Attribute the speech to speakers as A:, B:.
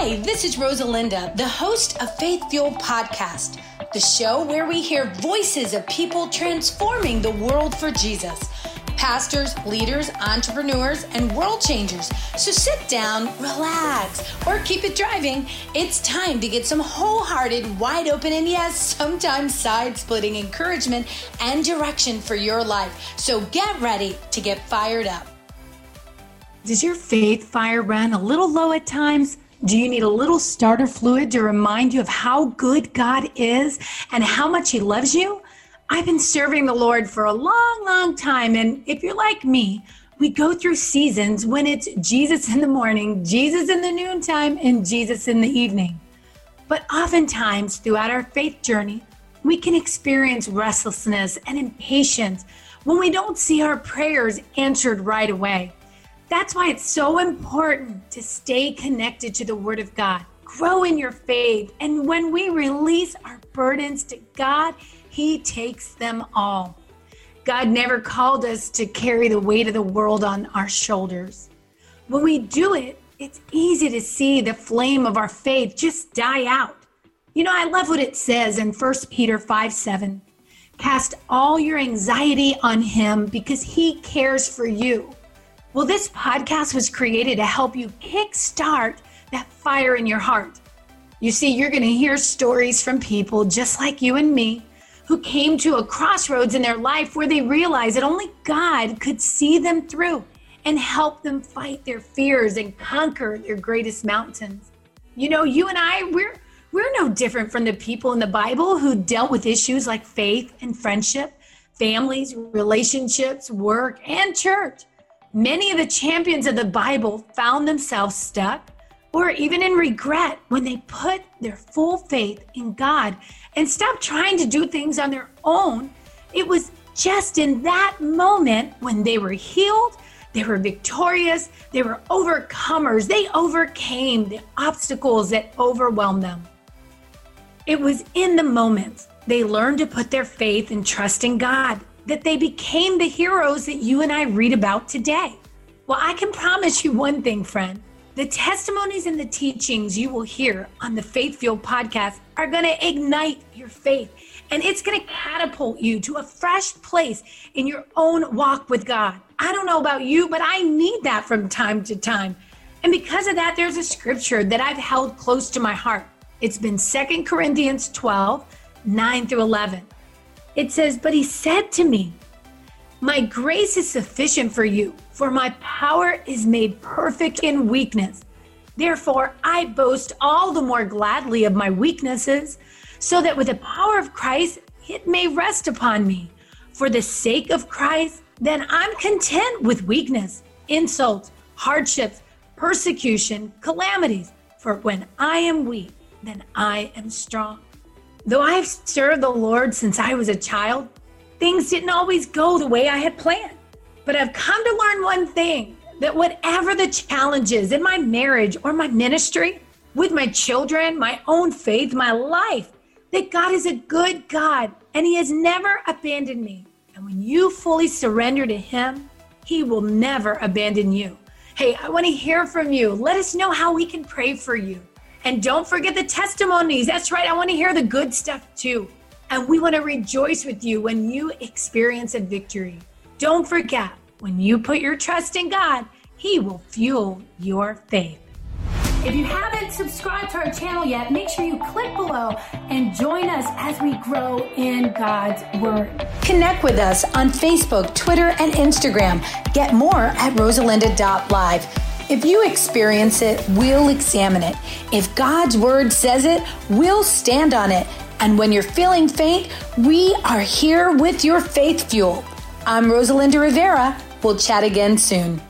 A: Hi, this is Rosalinda, the host of Faith Fuel Podcast, the show where we hear voices of people transforming the world for Jesus. Pastors, leaders, entrepreneurs, and world changers. So sit down, relax, or keep it driving. It's time to get some wholehearted, wide open, and yes, sometimes side splitting encouragement and direction for your life. So get ready to get fired up.
B: Does your faith fire run a little low at times? Do you need a little starter fluid to remind you of how good God is and how much He loves you? I've been serving the Lord for a long, long time. And if you're like me, we go through seasons when it's Jesus in the morning, Jesus in the noontime, and Jesus in the evening. But oftentimes throughout our faith journey, we can experience restlessness and impatience when we don't see our prayers answered right away. That's why it's so important to stay connected to the Word of God, grow in your faith, and when we release our burdens to God, He takes them all. God never called us to carry the weight of the world on our shoulders. When we do it, it's easy to see the flame of our faith just die out. You know, I love what it says in 1 Peter 5 7. Cast all your anxiety on Him because He cares for you. Well, this podcast was created to help you kickstart that fire in your heart. You see, you're going to hear stories from people just like you and me who came to a crossroads in their life where they realized that only God could see them through and help them fight their fears and conquer their greatest mountains. You know, you and I, we're we're no different from the people in the Bible who dealt with issues like faith and friendship, families, relationships, work, and church. Many of the champions of the Bible found themselves stuck or even in regret when they put their full faith in God and stopped trying to do things on their own. It was just in that moment when they were healed, they were victorious, they were overcomers, they overcame the obstacles that overwhelmed them. It was in the moment they learned to put their faith and trust in God that they became the heroes that you and I read about today. Well, I can promise you one thing, friend. The testimonies and the teachings you will hear on the Faith Fuel podcast are going to ignite your faith and it's going to catapult you to a fresh place in your own walk with God. I don't know about you, but I need that from time to time. And because of that, there's a scripture that I've held close to my heart. It's been Second Corinthians 12, 9 through 11. It says, But he said to me, My grace is sufficient for you, for my power is made perfect in weakness. Therefore, I boast all the more gladly of my weaknesses, so that with the power of Christ it may rest upon me. For the sake of Christ, then I'm content with weakness, insults, hardships, persecution, calamities. For when I am weak, then I am strong. Though I've served the Lord since I was a child, things didn't always go the way I had planned. But I've come to learn one thing that whatever the challenges in my marriage or my ministry, with my children, my own faith, my life, that God is a good God and He has never abandoned me. And when you fully surrender to Him, He will never abandon you. Hey, I want to hear from you. Let us know how we can pray for you. And don't forget the testimonies. That's right. I want to hear the good stuff too. And we want to rejoice with you when you experience a victory. Don't forget, when you put your trust in God, He will fuel your faith. If you haven't subscribed to our channel yet, make sure you click below and join us as we grow in God's Word.
A: Connect with us on Facebook, Twitter, and Instagram. Get more at rosalinda.live. If you experience it, we'll examine it. If God's word says it, we'll stand on it. And when you're feeling faint, we are here with your faith fuel. I'm Rosalinda Rivera. We'll chat again soon.